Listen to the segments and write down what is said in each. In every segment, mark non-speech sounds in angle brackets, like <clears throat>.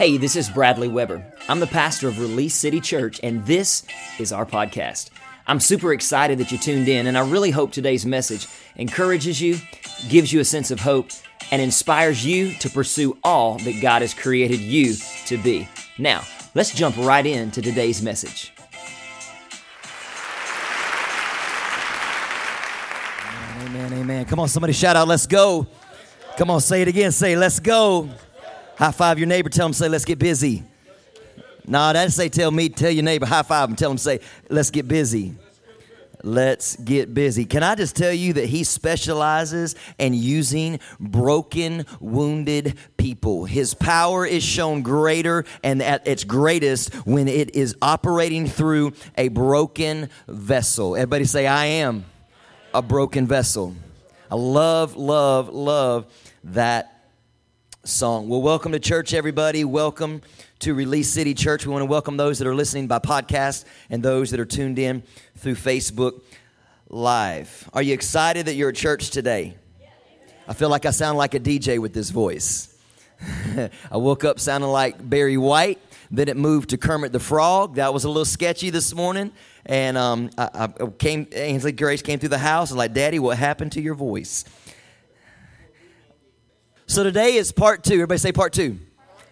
Hey, this is Bradley Weber. I'm the pastor of Release City Church, and this is our podcast. I'm super excited that you tuned in, and I really hope today's message encourages you, gives you a sense of hope, and inspires you to pursue all that God has created you to be. Now, let's jump right into today's message. Amen, amen. Come on, somebody shout out, let's go. Come on, say it again. Say, let's go. High five your neighbor, tell them, say, let's get busy. No, that's say, tell me, tell your neighbor, high five and tell them, say, let's get busy. Let's get busy. Can I just tell you that he specializes in using broken, wounded people? His power is shown greater and at its greatest when it is operating through a broken vessel. Everybody say, I am a broken vessel. I love, love, love that song. Well, welcome to church, everybody. Welcome to Release City Church. We want to welcome those that are listening by podcast and those that are tuned in through Facebook Live. Are you excited that you're at church today? I feel like I sound like a DJ with this voice. <laughs> I woke up sounding like Barry White. Then it moved to Kermit the Frog. That was a little sketchy this morning. And um, I, I came, Ainsley Grace came through the house and like, Daddy, what happened to your voice? So today is part two. Everybody say part two.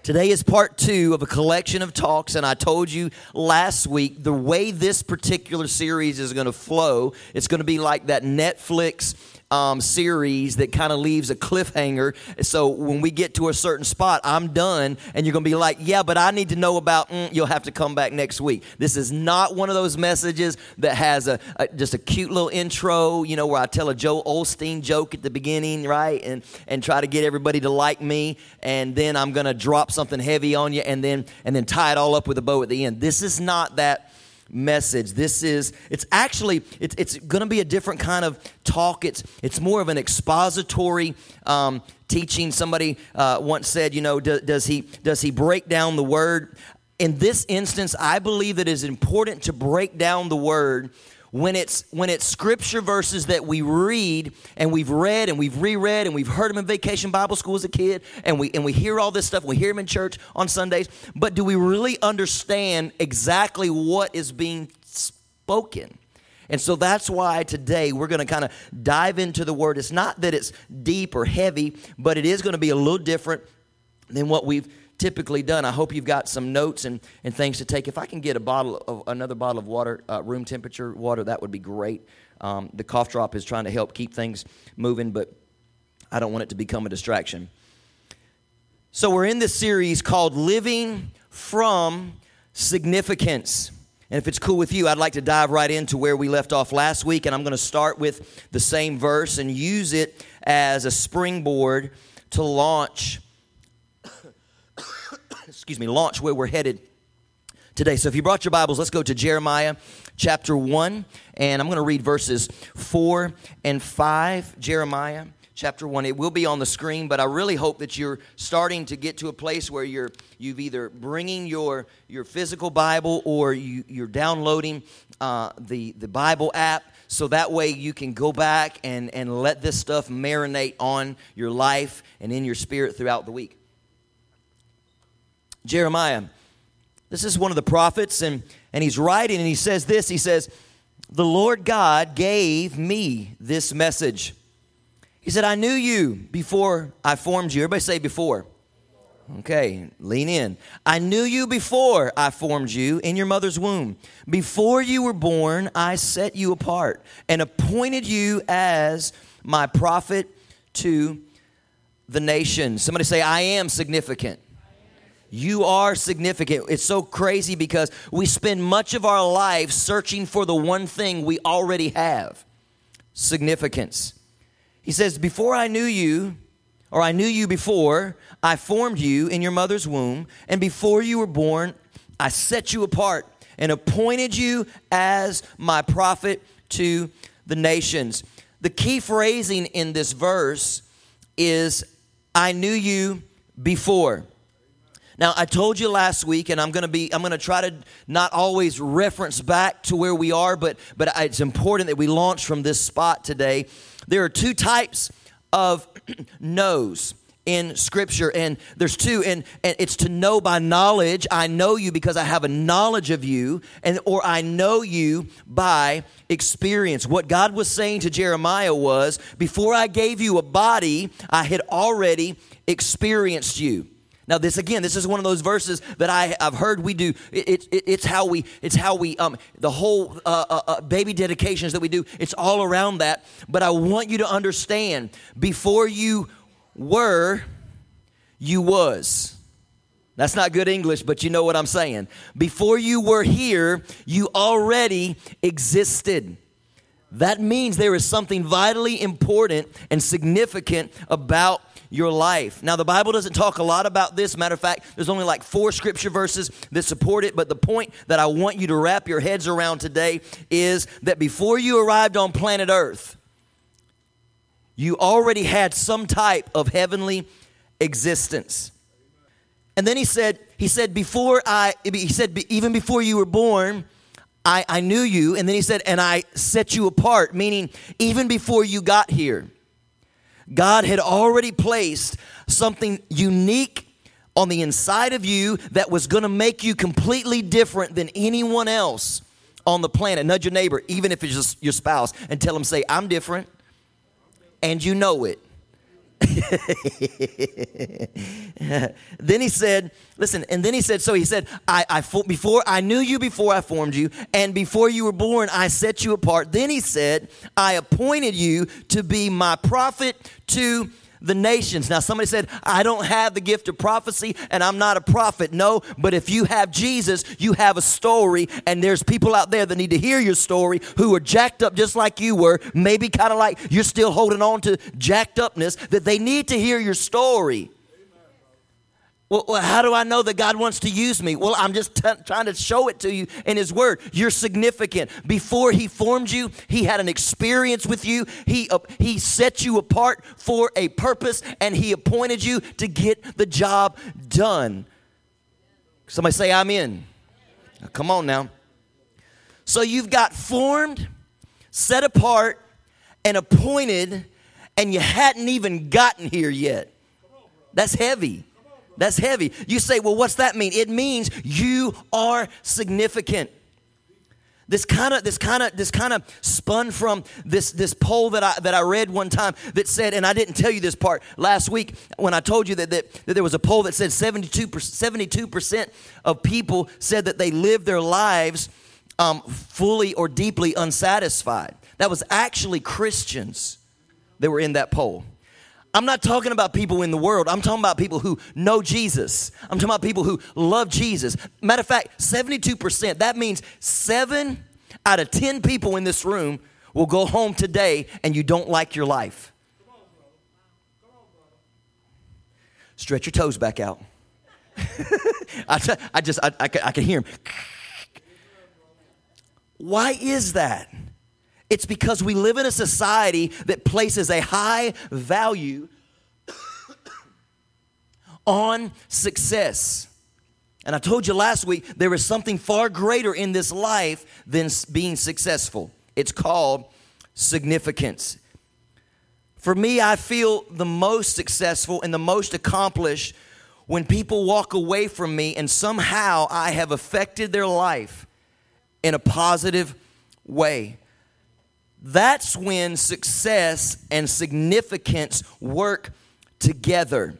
Today is part two of a collection of talks, and I told you last week the way this particular series is going to flow, it's going to be like that Netflix um, series that kind of leaves a cliffhanger. So when we get to a certain spot, I'm done, and you're going to be like, yeah, but I need to know about, mm, you'll have to come back next week. This is not one of those messages that has a, a, just a cute little intro, you know, where I tell a Joel Osteen joke at the beginning, right? And, and try to get everybody to like me, and then I'm going to drop something heavy on you and then, and then tie it all up with a bow at the end. This is not that message. This is it's actually it's, it's going to be a different kind of talk. It's it's more of an expository um, teaching. Somebody uh, once said you know do, does he does he break down the word? In this instance i believe that it is important to break down the word when it's when it's scripture verses that we read and we've read and we've reread and we've heard them in vacation bible school as a kid and we and we hear all this stuff we hear them in church on sundays but do we really understand exactly what is being spoken? And so that's why today we're going to kind of dive into the word. It's not that it's deep or heavy but it is going to be a little different than what we've typically done. I hope you've got some notes and, and things to take. If I can get a bottle of another bottle of water, uh, room temperature water, that would be great. Um, the cough drop is trying to help keep things moving, but I don't want it to become a distraction. So we're in this series called Living from Significance. And if it's cool with you, I'd like to dive right into where we left off last week. And I'm going to start with the same verse and use it as a springboard to launch excuse me, launch where we're headed today. So if you brought your Bibles, let's go to Jeremiah chapter 1, and I'm going to read verses 4 and 5. Jeremiah chapter 1. It will be on the screen, but I really hope that you're starting to get to a place where you're you've either bringing your your physical Bible or you, you're downloading uh, the the Bible app so that way you can go back and, and let this stuff marinate on your life and in your spirit throughout the week. Jeremiah. This is one of the prophets, and, and he's writing, and he says this He says, The Lord God gave me this message. He said, I knew you before I formed you. Everybody say before. Okay, lean in. I knew you before I formed you in your mother's womb. Before you were born, I set you apart and appointed you as my prophet to the nation. Somebody say, I am significant. You are significant. It's so crazy because we spend much of our life searching for the one thing we already have significance. He says, Before I knew you, or I knew you before, I formed you in your mother's womb, and before you were born, I set you apart and appointed you as my prophet to the nations. The key phrasing in this verse is, I knew you before. Now, I told you last week, and I'm going to be, I'm going to try to not always reference back to where we are, but, but it's important that we launch from this spot today. There are two types of <clears throat> no's in Scripture, and there's two, and, and it's to know by knowledge. I know you because I have a knowledge of you, and or I know you by experience. What God was saying to Jeremiah was, before I gave you a body, I had already experienced you. Now, this again, this is one of those verses that I, have heard we do. It, it, it's how we, it's how we, um, the whole uh, uh, uh, baby dedications that we do. It's all around that. But I want you to understand: before you were, you was. That's not good English, but you know what I'm saying. Before you were here, you already existed. That means there is something vitally important and significant about your life. Now, the Bible doesn't talk a lot about this. Matter of fact, there's only like four scripture verses that support it. But the point that I want you to wrap your heads around today is that before you arrived on planet Earth, you already had some type of heavenly existence. And then he said, he said, before I, he said, even before you were born, I, I knew you. And then he said, and I set you apart, meaning even before you got here. God had already placed something unique on the inside of you that was going to make you completely different than anyone else on the planet. Nudge your neighbor, even if it's just your spouse, and tell them, say, I'm different, and you know it. <laughs> then he said, listen, and then he said, so he said, I, I, before I knew you before I formed you, and before you were born, I set you apart. Then he said, I appointed you to be my prophet to the nations. Now, somebody said, I don't have the gift of prophecy and I'm not a prophet. No, but if you have Jesus, you have a story, and there's people out there that need to hear your story who are jacked up just like you were, maybe kind of like you're still holding on to jacked upness, that they need to hear your story. Well, well, how do I know that God wants to use me? Well, I'm just t- trying to show it to you in His Word. You're significant. Before He formed you, He had an experience with you. He, uh, he set you apart for a purpose, and He appointed you to get the job done. Somebody say, I'm in. Now, come on now. So you've got formed, set apart, and appointed, and you hadn't even gotten here yet. That's heavy. That's heavy. You say, well, what's that mean? It means you are significant. This kind of this kind of this kind of spun from this this poll that I that I read one time that said, and I didn't tell you this part last week when I told you that that, that there was a poll that said 72 percent of people said that they lived their lives um, fully or deeply unsatisfied. That was actually Christians that were in that poll. I'm not talking about people in the world. I'm talking about people who know Jesus. I'm talking about people who love Jesus. Matter of fact, 72%, that means seven out of 10 people in this room will go home today and you don't like your life. Come on, bro. Go on, bro. Stretch your toes back out. <laughs> I, t- I just, I, I, I can hear him. Why is that? It's because we live in a society that places a high value on success. And I told you last week there is something far greater in this life than being successful. It's called significance. For me, I feel the most successful and the most accomplished when people walk away from me and somehow I have affected their life in a positive way. That's when success and significance work together.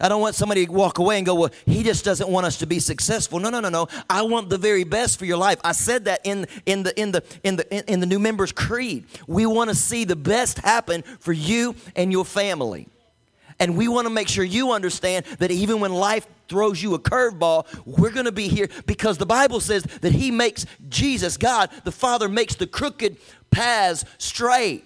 I don't want somebody to walk away and go, well, he just doesn't want us to be successful. No, no, no, no. I want the very best for your life. I said that in, in, the, in, the, in, the, in the new members' creed. We want to see the best happen for you and your family. And we want to make sure you understand that even when life throws you a curveball, we're going to be here because the Bible says that He makes Jesus, God, the Father, makes the crooked paths straight.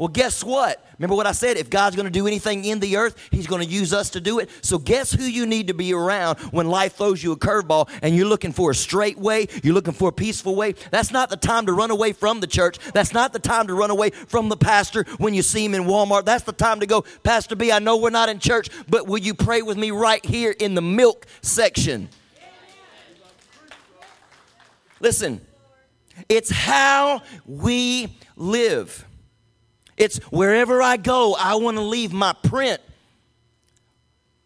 Well, guess what? Remember what I said? If God's going to do anything in the earth, He's going to use us to do it. So, guess who you need to be around when life throws you a curveball and you're looking for a straight way, you're looking for a peaceful way? That's not the time to run away from the church. That's not the time to run away from the pastor when you see him in Walmart. That's the time to go, Pastor B, I know we're not in church, but will you pray with me right here in the milk section? Listen, it's how we live. It's wherever I go, I want to leave my print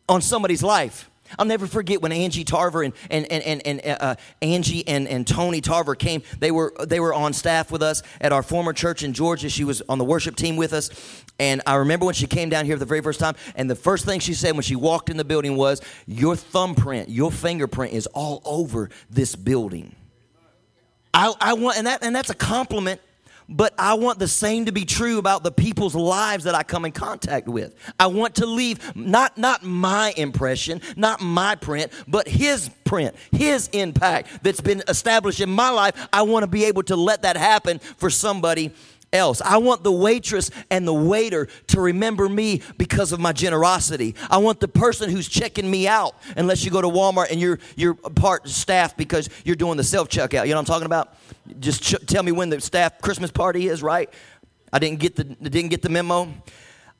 on somebody's life. I'll never forget when Angie Tarver and, and, and, and, and uh, uh, Angie and, and Tony Tarver came. They were, they were on staff with us at our former church in Georgia. She was on the worship team with us. And I remember when she came down here the very first time, and the first thing she said when she walked in the building was, Your thumbprint, your fingerprint is all over this building. I, I want, and, that, and that's a compliment but I want the same to be true about the people's lives that I come in contact with. I want to leave not, not my impression, not my print, but his print, his impact that's been established in my life. I want to be able to let that happen for somebody else. I want the waitress and the waiter to remember me because of my generosity. I want the person who's checking me out, unless you go to Walmart and you're you're part staff because you're doing the self checkout. You know what I'm talking about? Just ch- tell me when the staff Christmas party is, right? I didn't get the didn't get the memo.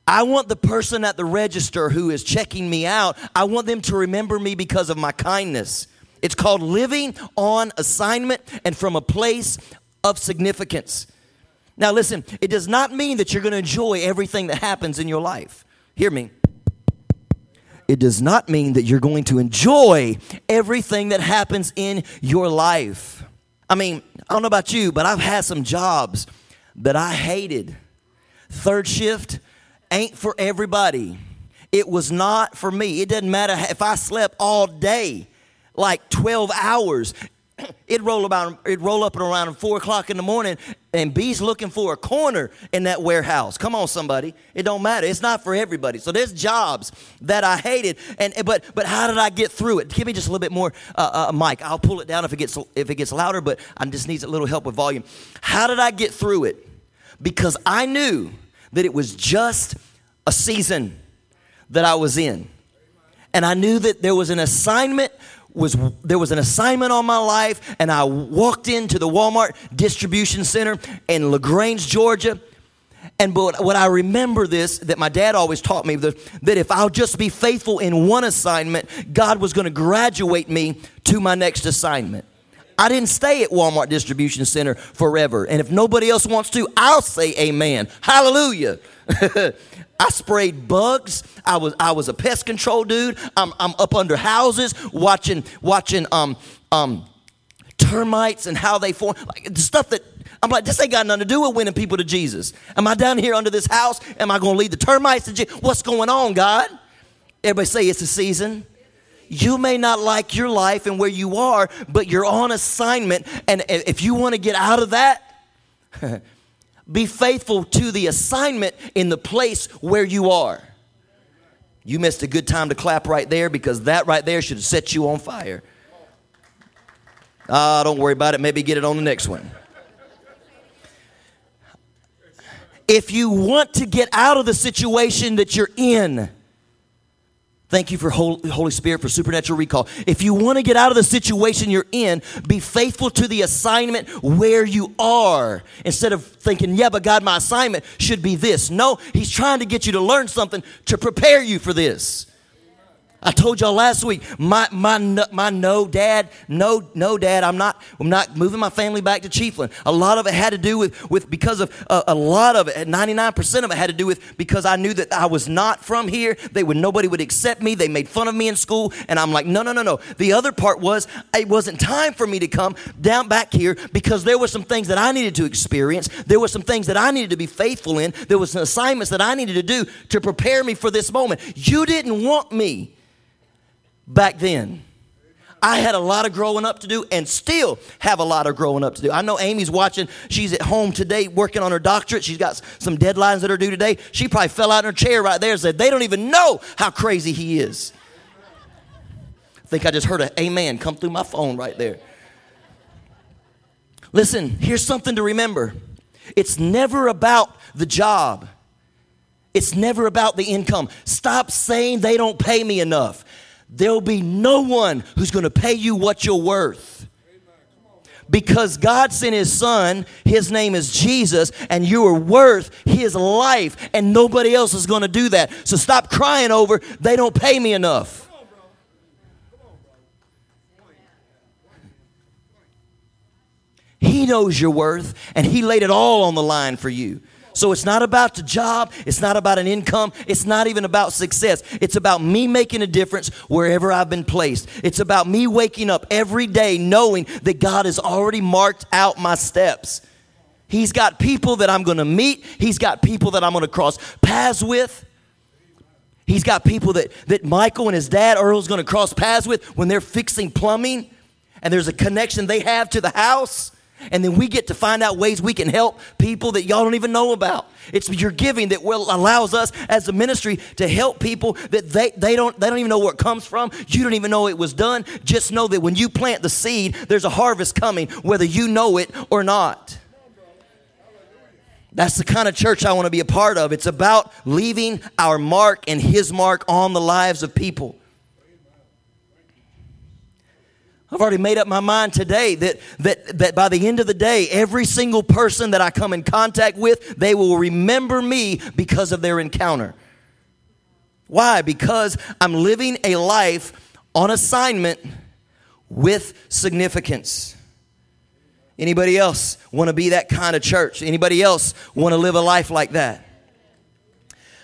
I want the person at the register who is checking me out, I want them to remember me because of my kindness. It's called living on assignment and from a place of significance. Now, listen, it does not mean that you're going to enjoy everything that happens in your life. Hear me. It does not mean that you're going to enjoy everything that happens in your life. I mean, I don't know about you, but I've had some jobs that I hated. Third shift ain't for everybody. It was not for me. It doesn't matter if I slept all day, like 12 hours <clears throat> it'd roll about it'd roll up at around four o'clock in the morning and B's looking for a corner in that warehouse. Come on, somebody. It don't matter. It's not for everybody. So there's jobs that I hated, and but but how did I get through it? Give me just a little bit more, uh, uh. I'll pull it down if it gets if it gets louder, but I just needs a little help with volume. How did I get through it? Because I knew that it was just a season that I was in, and I knew that there was an assignment was there was an assignment on my life and I walked into the Walmart distribution center in LaGrange, Georgia. And but what I remember this that my dad always taught me that, that if I'll just be faithful in one assignment, God was going to graduate me to my next assignment. I didn't stay at Walmart distribution center forever. And if nobody else wants to, I'll say amen. Hallelujah. <laughs> I sprayed bugs. I was I was a pest control dude. I'm, I'm up under houses watching watching um um termites and how they form like the stuff that I'm like this ain't got nothing to do with winning people to Jesus. Am I down here under this house? Am I going to lead the termites to Jesus? What's going on, God? Everybody say it's a season. You may not like your life and where you are, but you're on assignment. And if you want to get out of that, <laughs> Be faithful to the assignment in the place where you are. You missed a good time to clap right there because that right there should set you on fire. Ah, don't worry about it. Maybe get it on the next one. If you want to get out of the situation that you're in, Thank you for Holy Spirit for supernatural recall. If you want to get out of the situation you're in, be faithful to the assignment where you are instead of thinking, yeah, but God, my assignment should be this. No, He's trying to get you to learn something to prepare you for this. I told y'all last week, my, my, my no dad, no, no dad, I'm not, I'm not moving my family back to Chiefland. A lot of it had to do with, with because of, uh, a lot of it, 99% of it had to do with because I knew that I was not from here. They would, nobody would accept me. They made fun of me in school. And I'm like, no, no, no, no. The other part was it wasn't time for me to come down back here because there were some things that I needed to experience. There were some things that I needed to be faithful in. There was some assignments that I needed to do to prepare me for this moment. You didn't want me back then. I had a lot of growing up to do and still have a lot of growing up to do. I know Amy's watching. She's at home today working on her doctorate. She's got some deadlines that are due today. She probably fell out in her chair right there and said, They don't even know how crazy he is. I think I just heard an amen come through my phone right there. Listen, here's something to remember it's never about the job, it's never about the income. Stop saying they don't pay me enough there'll be no one who's going to pay you what you're worth. Because God sent His Son, His name is Jesus, and you are worth His life, and nobody else is going to do that. So stop crying over, they don't pay me enough. He knows your worth, and He laid it all on the line for you. So it's not about the job. It's not about an income. It's not even about success. It's about me making a difference wherever I've been placed. It's about me waking up every day knowing that God has already marked out my steps. He's got people that I'm going to meet. He's got people that I'm going to cross paths with. He's got people that, that Michael and his dad, Earl's going to cross paths with when they're fixing plumbing. And there's a connection they have to the house. And then we get to find out ways we can help people that y'all don't even know about. It's your giving that will allows us as a ministry to help people that they, they don't they don't even know where it comes from. You don't even know it was done. Just know that when you plant the seed, there's a harvest coming, whether you know it or not. That's the kind of church I want to be a part of. It's about leaving our mark and his mark on the lives of people. I've already made up my mind today that, that, that by the end of the day, every single person that I come in contact with, they will remember me because of their encounter. Why? Because I'm living a life on assignment with significance. Anybody else want to be that kind of church? Anybody else want to live a life like that?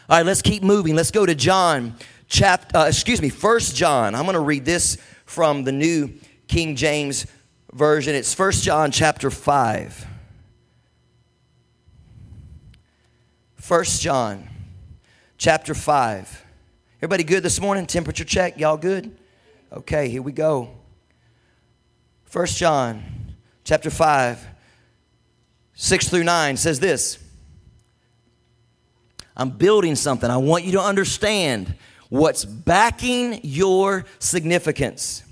All right, let's keep moving. Let's go to John chapter uh, excuse me, First John. I'm going to read this from the New King James version. It's First John chapter 5. First John chapter 5. Everybody good this morning? Temperature check. Y'all good? Okay, here we go. First John chapter 5 6 through 9 says this. I'm building something. I want you to understand what's backing your significance.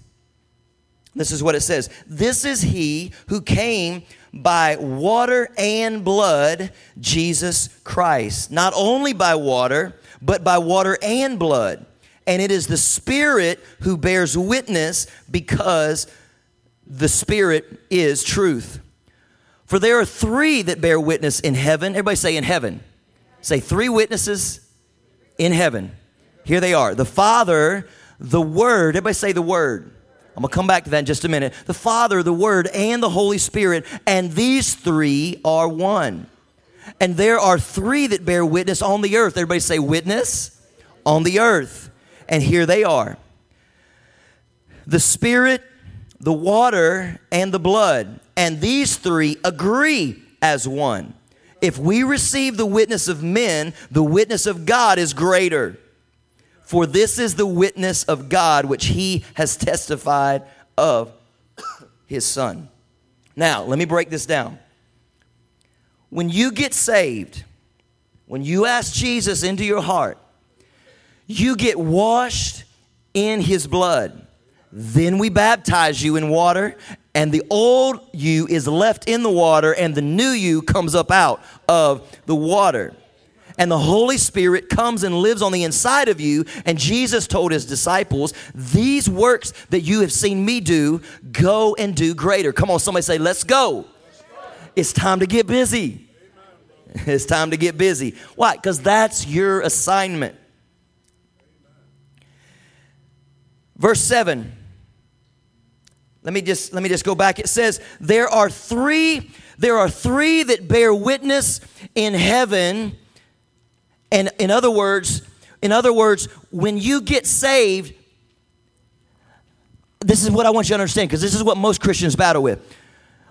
This is what it says This is he who came by water and blood, Jesus Christ. Not only by water, but by water and blood. And it is the Spirit who bears witness because the Spirit is truth. For there are three that bear witness in heaven. Everybody say in heaven. Say three witnesses in heaven. Here they are the Father, the Word. Everybody say the Word I'm going to come back to that in just a minute. The Father, the Word, and the Holy Spirit, and these three are one. And there are three that bear witness on the earth. Everybody say, witness on the earth. And here they are the Spirit, the water, and the blood. And these three agree as one. If we receive the witness of men, the witness of God is greater. For this is the witness of God which he has testified of his son. Now, let me break this down. When you get saved, when you ask Jesus into your heart, you get washed in his blood. Then we baptize you in water, and the old you is left in the water, and the new you comes up out of the water and the Holy Spirit comes and lives on the inside of you. And Jesus told his disciples, These works that you have seen me do, go and do greater. Come on, somebody say, Let's go. It's time to get busy. <laughs> It's time to get busy. Why? Because that's your assignment. Verse 7. Let me just let me just go back. It says, There are three, there are three that bear witness in heaven and in other words, in other words, when you get saved, this is what I want you to understand because this is what most Christians battle with.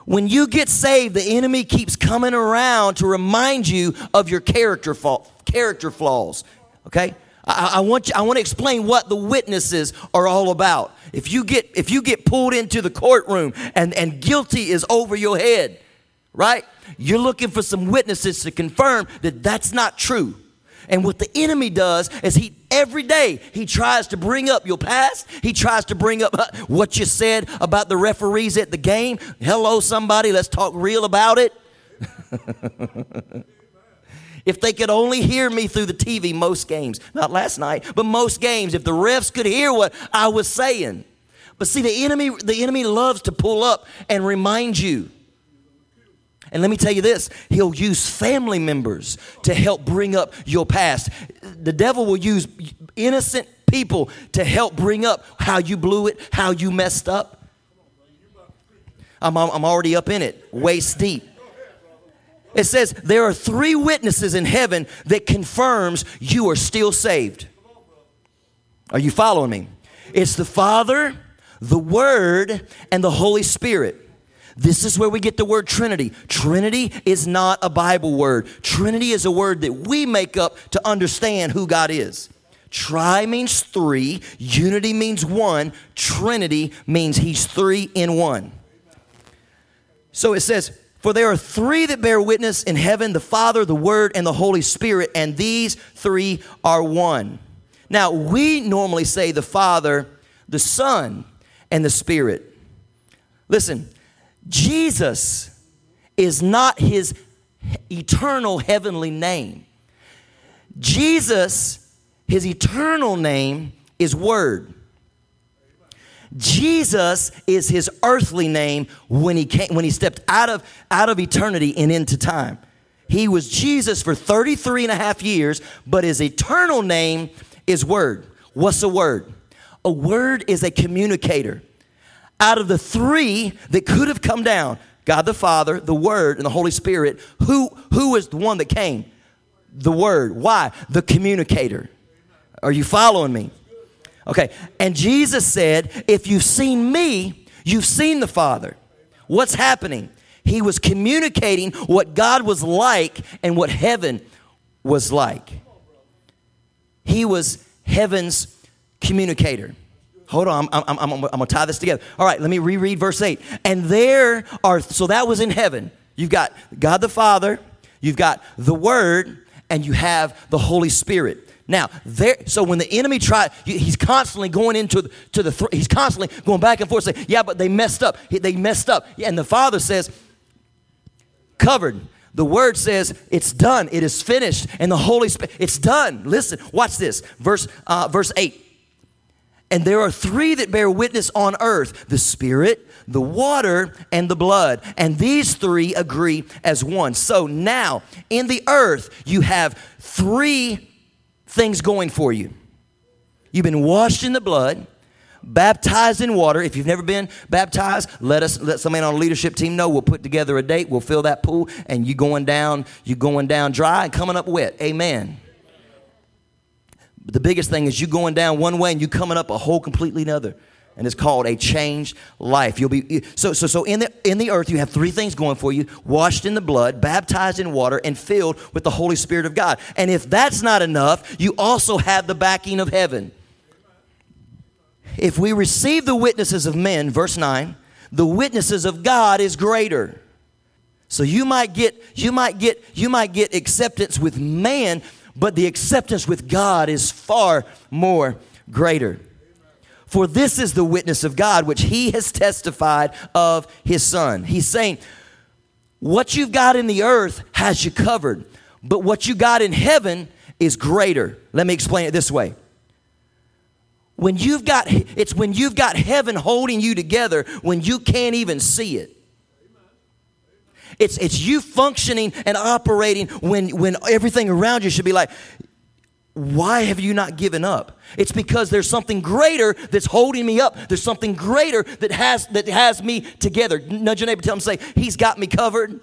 When you get saved, the enemy keeps coming around to remind you of your character fa- character flaws. Okay, I, want you, I want to explain what the witnesses are all about. If you get if you get pulled into the courtroom and and guilty is over your head, right? You're looking for some witnesses to confirm that that's not true. And what the enemy does is he every day he tries to bring up your past. He tries to bring up uh, what you said about the referees at the game. Hello, somebody, let's talk real about it. <laughs> if they could only hear me through the TV most games, not last night, but most games, if the refs could hear what I was saying. But see, the enemy, the enemy loves to pull up and remind you and let me tell you this he'll use family members to help bring up your past. The devil will use innocent people to help bring up how you blew it, how you messed up. I'm, I'm already up in it, waist deep. It says there are three witnesses in heaven that confirms you are still saved. Are you following me? It's the Father, the Word, and the Holy Spirit. This is where we get the word Trinity. Trinity is not a Bible word. Trinity is a word that we make up to understand who God is. Tri means three, unity means one, Trinity means he's three in one. So it says, For there are three that bear witness in heaven the Father, the Word, and the Holy Spirit, and these three are one. Now, we normally say the Father, the Son, and the Spirit. Listen, Jesus is not his eternal heavenly name. Jesus, his eternal name is Word. Jesus is his earthly name when he came when he stepped out of out of eternity and into time. He was Jesus for 33 and a half years, but his eternal name is word. What's a word? A word is a communicator. Out of the three that could have come down, God the Father, the Word, and the Holy Spirit, who who is the one that came? The Word. Why? The communicator. Are you following me? Okay. And Jesus said, If you've seen me, you've seen the Father. What's happening? He was communicating what God was like and what heaven was like. He was heaven's communicator. Hold on, I'm, I'm, I'm, I'm, gonna tie this together. All right, let me reread verse 8. And there are, so that was in heaven. You've got God the Father, you've got the Word, and you have the Holy Spirit. Now, there, so when the enemy tried, he's constantly going into the, to the, he's constantly going back and forth saying, yeah, but they messed up. They messed up. And the Father says, covered. The word says it's done. It is finished. And the Holy Spirit, it's done. Listen, watch this. Verse, uh, verse 8. And there are three that bear witness on earth the Spirit, the water, and the blood. And these three agree as one. So now, in the earth, you have three things going for you. You've been washed in the blood, baptized in water. If you've never been baptized, let us let somebody on the leadership team know. We'll put together a date. We'll fill that pool, and you going down, you going down dry and coming up wet. Amen. But the biggest thing is you going down one way and you coming up a whole completely another and it's called a changed life. You'll be so so so in the in the earth you have three things going for you: washed in the blood, baptized in water, and filled with the Holy Spirit of God. And if that's not enough, you also have the backing of heaven. If we receive the witnesses of men, verse 9, the witnesses of God is greater. So you might get you might get you might get acceptance with man, but the acceptance with God is far more greater. For this is the witness of God, which he has testified of his son. He's saying, what you've got in the earth has you covered, but what you got in heaven is greater. Let me explain it this way. When you've got, it's when you've got heaven holding you together when you can't even see it. It's, it's you functioning and operating when, when everything around you should be like, why have you not given up? It's because there's something greater that's holding me up. There's something greater that has that has me together. Nudge your neighbor, tell him, say, He's got me covered.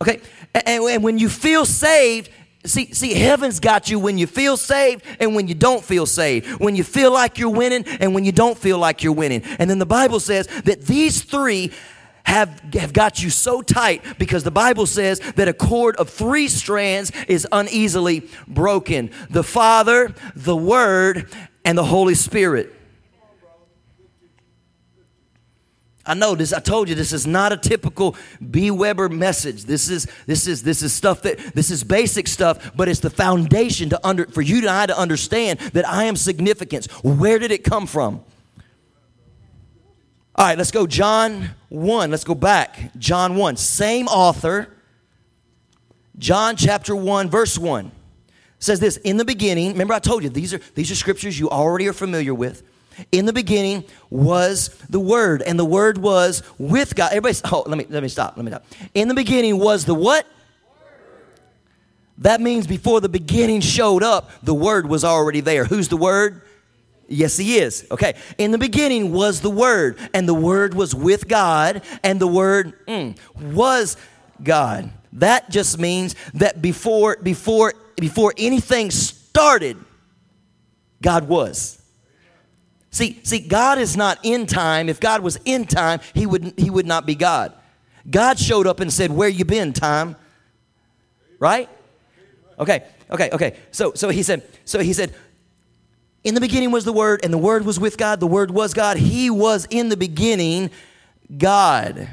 Okay, and, and when you feel saved, See, see, heaven's got you when you feel saved and when you don't feel saved. When you feel like you're winning and when you don't feel like you're winning. And then the Bible says that these three have, have got you so tight because the Bible says that a cord of three strands is uneasily broken the Father, the Word, and the Holy Spirit. I know this. I told you this is not a typical B. Weber message. This is this is this is stuff that this is basic stuff, but it's the foundation to under for you and I to understand that I am significance. Where did it come from? All right, let's go. John 1. Let's go back. John 1. Same author. John chapter 1, verse 1 says this In the beginning, remember I told you these are, these are scriptures you already are familiar with. In the beginning was the Word, and the Word was with God. Everybody, oh, let me, let me stop. Let me stop. In the beginning was the what? Word. That means before the beginning showed up, the Word was already there. Who's the Word? Yes, he is. Okay. In the beginning was the Word, and the Word was with God, and the Word mm, was God. That just means that before before before anything started, God was. See, see, God is not in time. If God was in time, he would he would not be God. God showed up and said, "Where you been, time?" Right? Okay, okay, okay. So so he said, so he said, in the beginning was the Word, and the Word was with God. The Word was God. He was in the beginning God.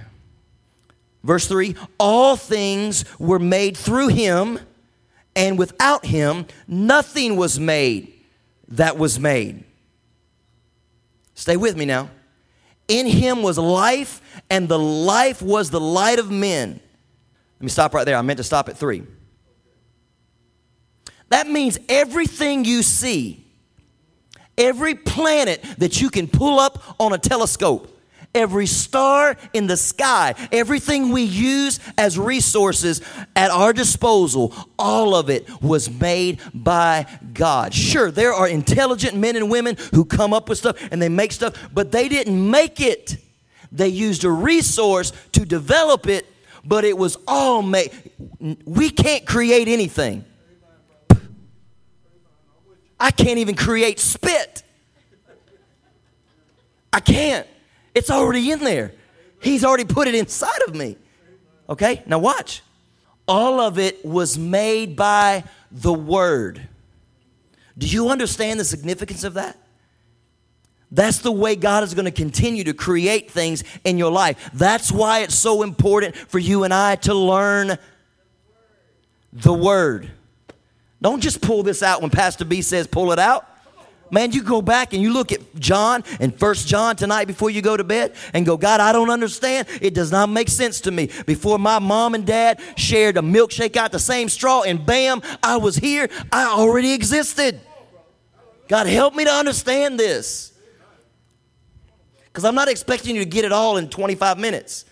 Verse 3 All things were made through him, and without him, nothing was made that was made. Stay with me now. In him was life, and the life was the light of men. Let me stop right there. I meant to stop at 3. That means everything you see every planet that you can pull up on a telescope, every star in the sky, everything we use as resources at our disposal, all of it was made by God. Sure, there are intelligent men and women who come up with stuff and they make stuff, but they didn't make it. They used a resource to develop it, but it was all made. We can't create anything. I can't even create spit. I can't. It's already in there. He's already put it inside of me. Okay, now watch. All of it was made by the Word. Do you understand the significance of that? That's the way God is going to continue to create things in your life. That's why it's so important for you and I to learn the Word. Don't just pull this out when Pastor B says pull it out. Man, you go back and you look at John and First John tonight before you go to bed and go, God, I don't understand. It does not make sense to me. Before my mom and dad shared a milkshake out the same straw, and bam, I was here. I already existed. God, help me to understand this. Because I'm not expecting you to get it all in 25 minutes.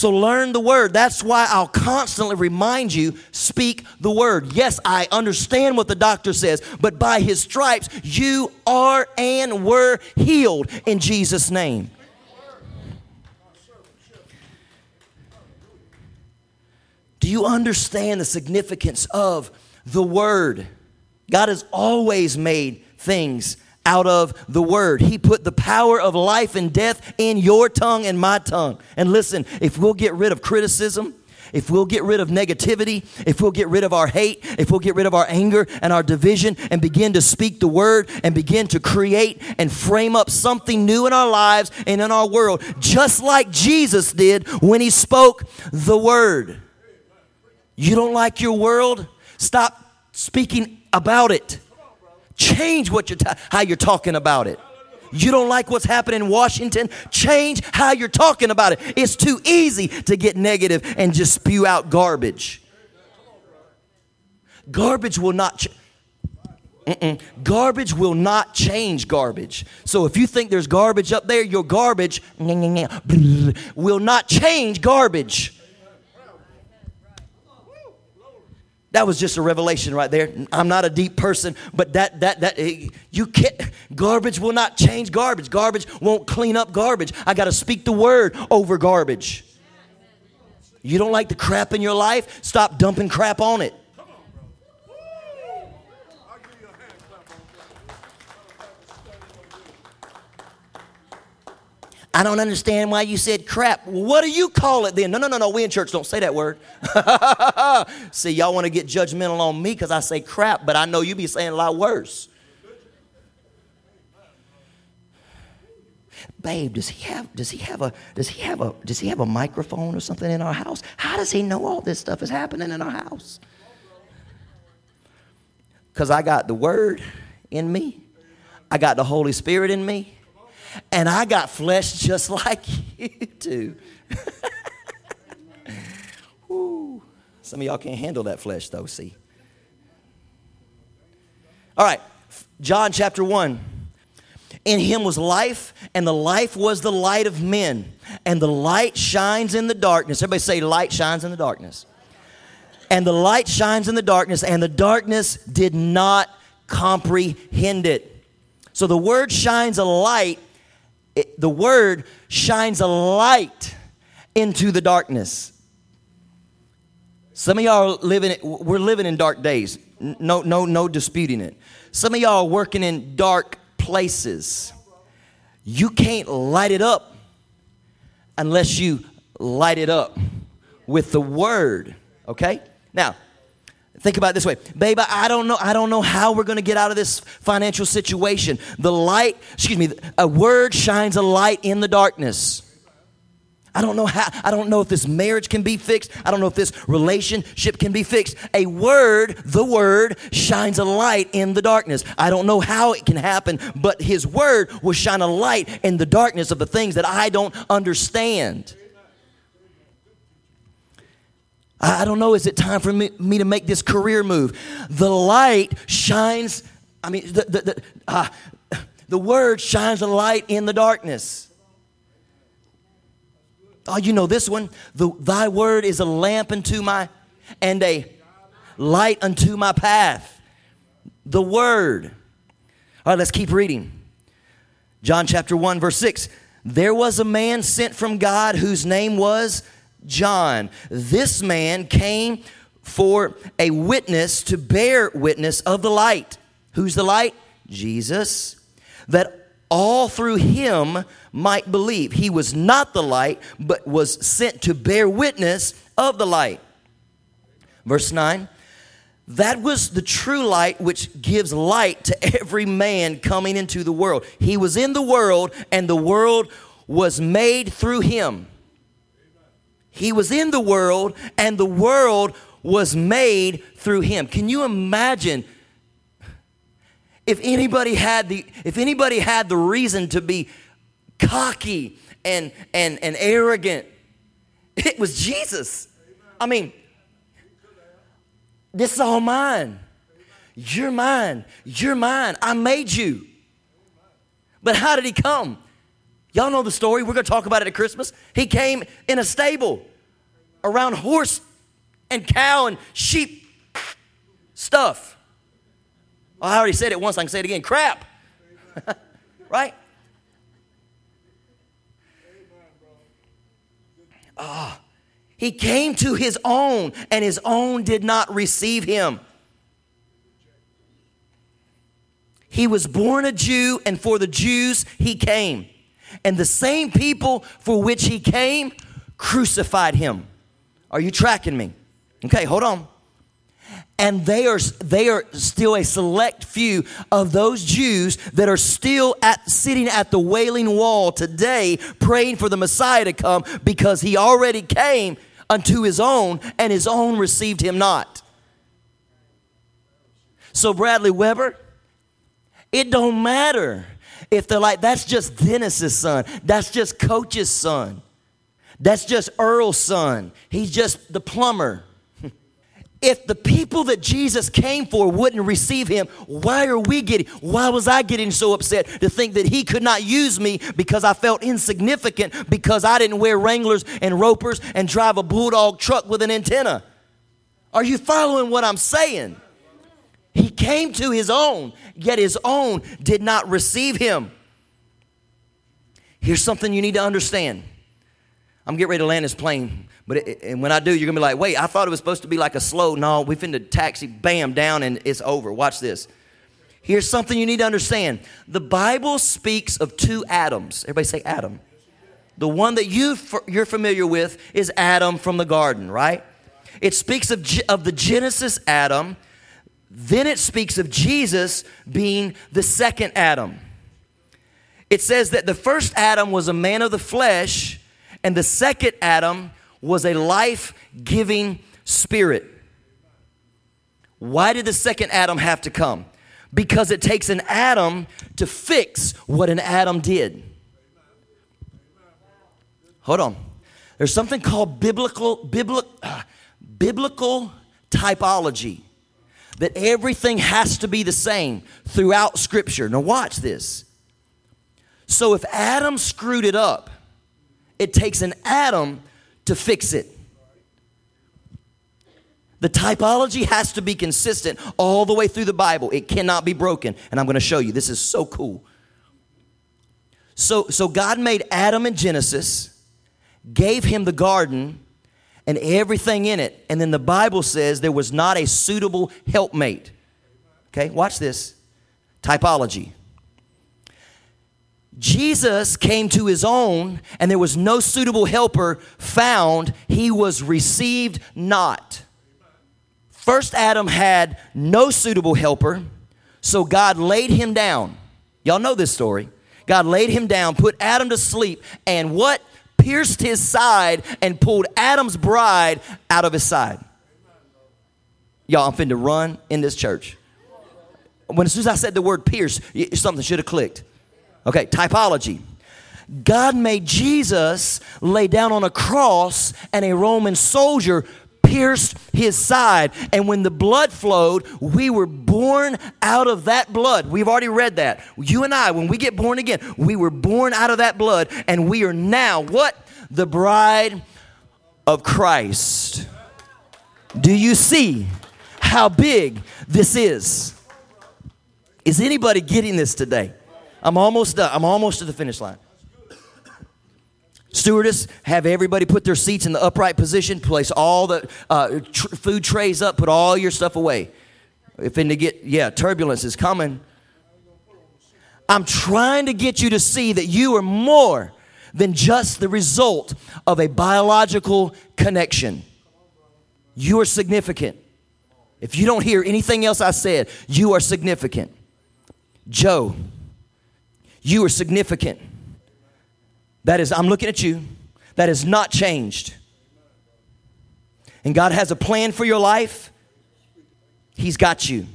So learn the word. That's why I'll constantly remind you speak the word. Yes, I understand what the doctor says, but by his stripes you are and were healed in Jesus' name. Do you understand the significance of the word? God has always made things out of the word. He put the power of life and death in your tongue and my tongue. And listen, if we'll get rid of criticism, if we'll get rid of negativity, if we'll get rid of our hate, if we'll get rid of our anger and our division and begin to speak the word and begin to create and frame up something new in our lives and in our world, just like Jesus did when he spoke the word. You don't like your world? Stop speaking about it. Change what you're ta- how you're talking about it. You don't like what's happening in Washington? Change how you're talking about it. It's too easy to get negative and just spew out garbage. Garbage will not ch- Garbage will not change garbage. So if you think there's garbage up there, your garbage will not change garbage. That was just a revelation right there. I'm not a deep person, but that that that eh, you can't garbage will not change garbage. Garbage won't clean up garbage. I got to speak the word over garbage. You don't like the crap in your life? Stop dumping crap on it. I don't understand why you said crap. what do you call it then? No, no, no, no. We in church don't say that word. <laughs> See, y'all want to get judgmental on me because I say crap, but I know you be saying a lot worse. Babe, does he have does he have a does he have a does he have a microphone or something in our house? How does he know all this stuff is happening in our house? Because I got the word in me. I got the Holy Spirit in me and I got flesh just <laughs> like you do. <laughs> Some of y'all can't handle that flesh, though, see. All right, John chapter 1. In him was life, and the life was the light of men. And the light shines in the darkness. Everybody say, light shines in the darkness. And the light shines in the darkness, and the darkness did not comprehend it. So the word shines a light, it, the word shines a light into the darkness. Some of y'all living, we're living in dark days. No, no, no disputing it. Some of y'all are working in dark places. You can't light it up unless you light it up with the word. Okay? Now, think about it this way. babe. I don't know I don't know how we're going to get out of this financial situation. The light, excuse me, a word shines a light in the darkness. I don't know how, I don't know if this marriage can be fixed. I don't know if this relationship can be fixed. A word, the word, shines a light in the darkness. I don't know how it can happen, but his word will shine a light in the darkness of the things that I don't understand. I don't know, is it time for me, me to make this career move? The light shines, I mean, the, the, the, uh, the word shines a light in the darkness. Oh, you know this one. The, Thy word is a lamp unto my and a light unto my path. The word. All right, let's keep reading. John chapter 1, verse 6. There was a man sent from God whose name was John. This man came for a witness to bear witness of the light. Who's the light? Jesus. That all through him might believe. He was not the light, but was sent to bear witness of the light. Verse 9 that was the true light which gives light to every man coming into the world. He was in the world, and the world was made through him. He was in the world, and the world was made through him. Can you imagine if anybody had the if anybody had the reason to be cocky and and and arrogant? It was jesus. I mean this is all mine. You're mine. You're mine. I made you. But how did he come y'all know the story we're going to talk about it at christmas he came in a stable around horse and cow and sheep stuff I already said it once, I can say it again. Crap. <laughs> right? Ah. Oh, he came to his own, and his own did not receive him. He was born a Jew, and for the Jews he came. And the same people for which he came crucified him. Are you tracking me? Okay, hold on and they are they are still a select few of those Jews that are still at sitting at the wailing wall today praying for the Messiah to come because he already came unto his own and his own received him not. So Bradley Weber, it don't matter if they're like that's just Dennis's son, that's just Coach's son. That's just Earl's son. He's just the plumber <laughs> if the people that Jesus came for wouldn't receive him, why are we getting, why was I getting so upset to think that he could not use me because I felt insignificant because I didn't wear Wranglers and Ropers and drive a Bulldog truck with an antenna? Are you following what I'm saying? He came to his own, yet his own did not receive him. Here's something you need to understand. I'm getting ready to land this plane. But it, and when I do, you're gonna be like, wait, I thought it was supposed to be like a slow. No, we finna taxi, bam, down, and it's over. Watch this. Here's something you need to understand. The Bible speaks of two Adams. Everybody say Adam. The one that you you're familiar with is Adam from the garden, right? It speaks of, of the Genesis Adam. Then it speaks of Jesus being the second Adam. It says that the first Adam was a man of the flesh, and the second Adam was a life giving spirit. Why did the second Adam have to come? Because it takes an Adam to fix what an Adam did. Hold on. There's something called biblical, biblical, uh, biblical typology that everything has to be the same throughout Scripture. Now, watch this. So, if Adam screwed it up, it takes an Adam to fix it. The typology has to be consistent all the way through the Bible. It cannot be broken. And I'm going to show you. This is so cool. So, so God made Adam in Genesis, gave him the garden and everything in it. And then the Bible says there was not a suitable helpmate. Okay, watch this. Typology. Jesus came to his own, and there was no suitable helper found. He was received not. First Adam had no suitable helper, so God laid him down. Y'all know this story. God laid him down, put Adam to sleep, and what? Pierced his side and pulled Adam's bride out of his side. Y'all, I'm finna run in this church. When as soon as I said the word pierce, something should have clicked. Okay, typology. God made Jesus lay down on a cross and a Roman soldier pierced his side. And when the blood flowed, we were born out of that blood. We've already read that. You and I, when we get born again, we were born out of that blood, and we are now what? The bride of Christ. Do you see how big this is? Is anybody getting this today? I'm almost done. I'm almost to the finish line. Stewardess, have everybody put their seats in the upright position, place all the uh, tr- food trays up, put all your stuff away. If in to get, yeah, turbulence is coming. I'm trying to get you to see that you are more than just the result of a biological connection. You are significant. If you don't hear anything else I said, you are significant. Joe, you are significant. That is, I'm looking at you. That has not changed. And God has a plan for your life. He's got you.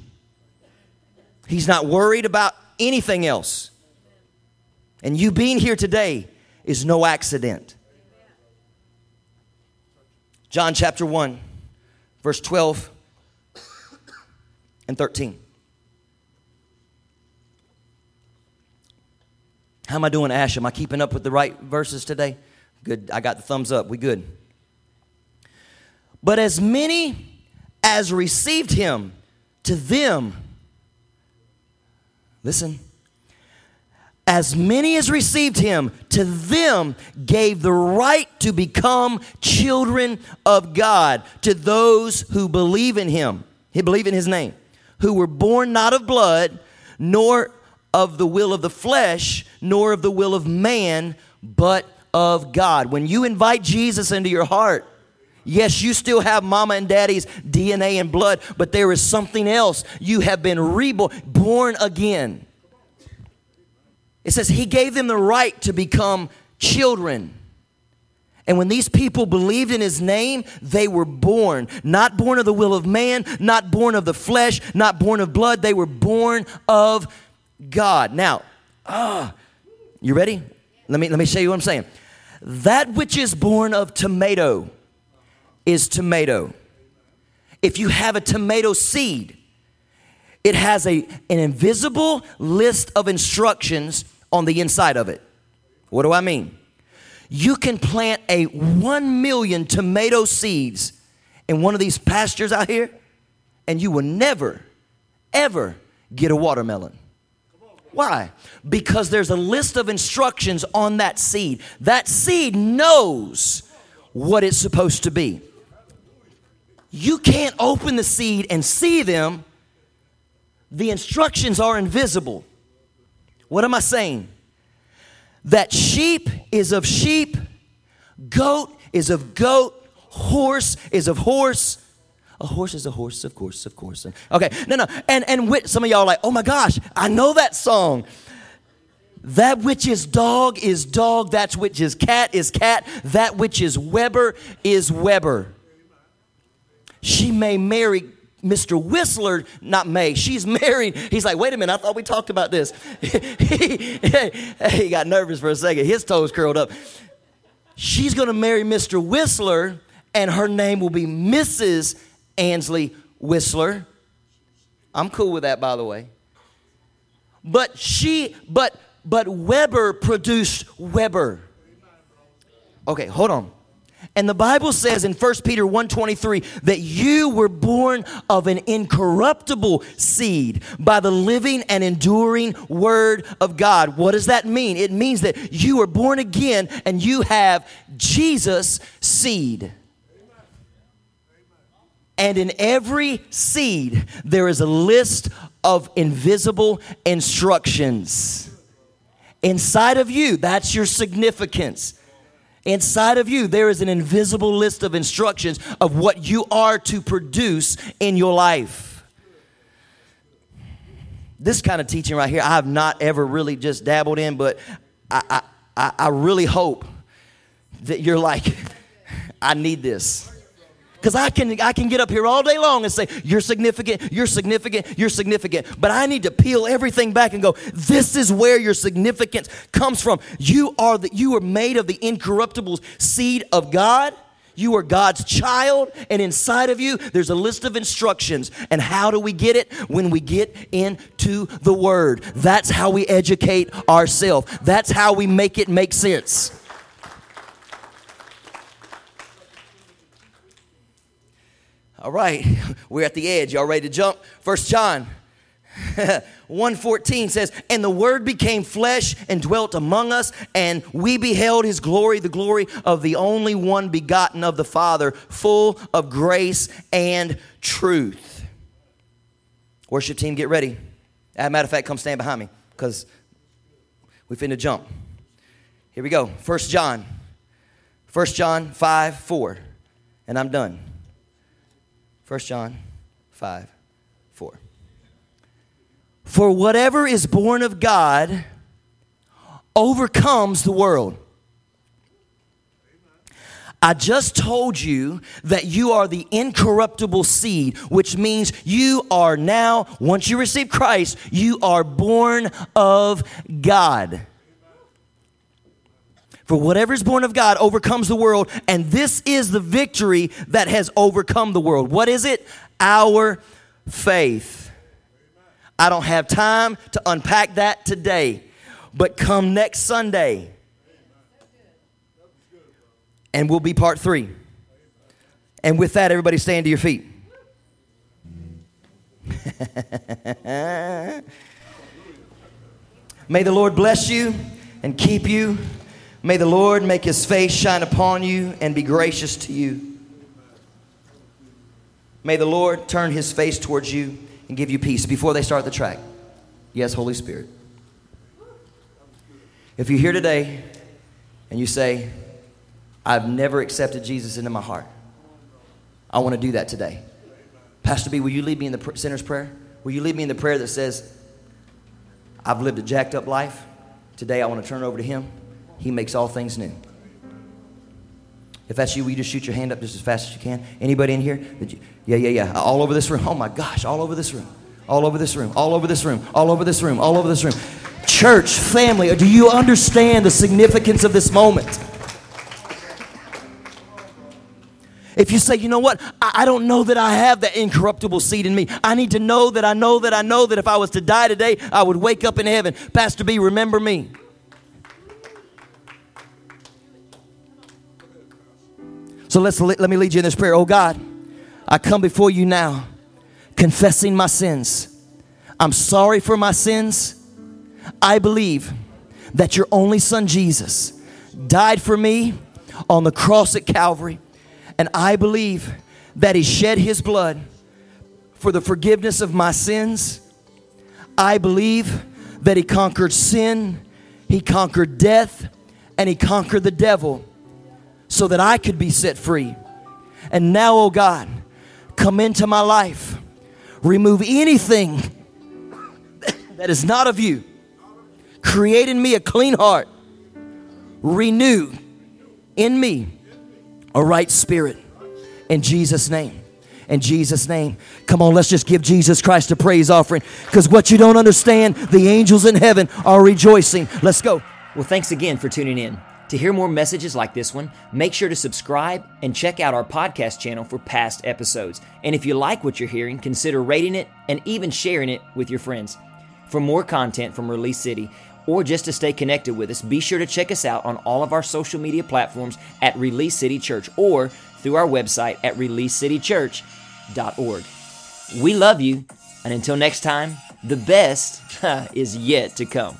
He's not worried about anything else. And you being here today is no accident. John chapter 1, verse 12 and 13. How am I doing, Ash? Am I keeping up with the right verses today? Good. I got the thumbs up. We good. But as many as received him, to them, listen, as many as received him, to them gave the right to become children of God, to those who believe in him, he believe in his name, who were born not of blood, nor of the will of the flesh, nor of the will of man, but of God. When you invite Jesus into your heart, Yes, you still have mama and daddy's DNA and blood, but there is something else. You have been reborn, born again. It says he gave them the right to become children. And when these people believed in his name, they were born. Not born of the will of man, not born of the flesh, not born of blood. They were born of God. Now, ah, you ready? Let me let me show you what I'm saying. That which is born of tomato is tomato. If you have a tomato seed, it has a, an invisible list of instructions on the inside of it. What do I mean? You can plant a 1 million tomato seeds in one of these pastures out here, and you will never, ever get a watermelon. Why? Because there's a list of instructions on that seed. That seed knows what it's supposed to be. You can't open the seed and see them. The instructions are invisible. What am I saying? That sheep is of sheep, goat is of goat, horse is of horse, a horse is a horse, of course, of course. Okay, no, no. And and with, some of y'all are like, oh my gosh, I know that song. That which is dog is dog. That which is cat is cat. That which is Weber is Weber. She may marry Mr. Whistler, not May. She's <laughs> married. He's like, wait a minute, I thought we talked about this. he, <laughs> he got nervous for a second. His toes curled up. She's going to marry Mr. Whistler, and her name will be Mrs. Ansley Whistler. I'm cool with that, by the way. But she, but, but Weber produced Weber. Okay, hold on. And the Bible says in 1 Peter 1:23 that you were born of an incorruptible seed by the living and enduring word of God. What does that mean? It means that you were born again and you have Jesus seed. And in every seed, there is a list of invisible instructions. Inside of you, that's your significance. Inside of you, there is an invisible list of instructions of what you are to produce in your life. This kind of teaching right here, I have not ever really just dabbled in, but I, I, I really hope that you're like, <laughs> I need this. Because I can, I can get up here all day long and say, You're significant, you're significant, you're significant. But I need to peel everything back and go, This is where your significance comes from. You are, the, you are made of the incorruptible seed of God. You are God's child, and inside of you, there's a list of instructions. And how do we get it? When we get into the Word. That's how we educate ourselves, that's how we make it make sense. All right, <laughs> we're at the edge. Y'all ready to jump? First John <laughs> 114 says, And the word became flesh and dwelt among us, and we beheld his glory, the glory of the only one begotten of the Father, full of grace and truth. Worship team, get ready. As a matter of fact, come stand behind me because we finna jump. Here we go. First John. First John 5 4. And I'm done. 1 John 5 4. For whatever is born of God overcomes the world. I just told you that you are the incorruptible seed, which means you are now, once you receive Christ, you are born of God. For whatever is born of God overcomes the world, and this is the victory that has overcome the world. What is it? Our faith. I don't have time to unpack that today, but come next Sunday, and we'll be part three. And with that, everybody stand to your feet. <laughs> May the Lord bless you and keep you. May the Lord make his face shine upon you and be gracious to you. May the Lord turn his face towards you and give you peace before they start the track. Yes, Holy Spirit. If you're here today and you say, I've never accepted Jesus into my heart, I want to do that today. Pastor B, will you lead me in the sinner's prayer? Will you lead me in the prayer that says, I've lived a jacked up life. Today I want to turn over to Him. He makes all things new. If that's you, will you just shoot your hand up just as fast as you can? Anybody in here? You, yeah, yeah, yeah. All over this room. Oh my gosh, all over this room. All over this room. All over this room. All over this room. All over this room. Church, family, do you understand the significance of this moment? If you say, you know what, I, I, don't know that I have that incorruptible seed in me. I need to know that I know that I know that if I was to die today, I would wake up in heaven. Pastor B, remember me. So let's let me lead you in this prayer. Oh God, I come before you now, confessing my sins. I'm sorry for my sins. I believe that your only son Jesus died for me on the cross at Calvary, and I believe that he shed his blood for the forgiveness of my sins. I believe that he conquered sin, he conquered death, and he conquered the devil so that I could be set free. And now, oh God, come into my life. Remove anything <coughs> that is not of you. Create in me a clean heart. Renew in me a right spirit. In Jesus' name. In Jesus' name. Come on, let's just give Jesus Christ a praise offering. Because what you don't understand, the angels in heaven are rejoicing. Let's go. Well, thanks again for tuning in. To hear more messages like this one, make sure to subscribe and check out our podcast channel for past episodes. And if you like what you're hearing, consider rating it and even sharing it with your friends. For more content from Release City, or just to stay connected with us, be sure to check us out on all of our social media platforms at Release City Church or through our website at releasecitychurch.org. We love you, and until next time, the best <laughs> is yet to come.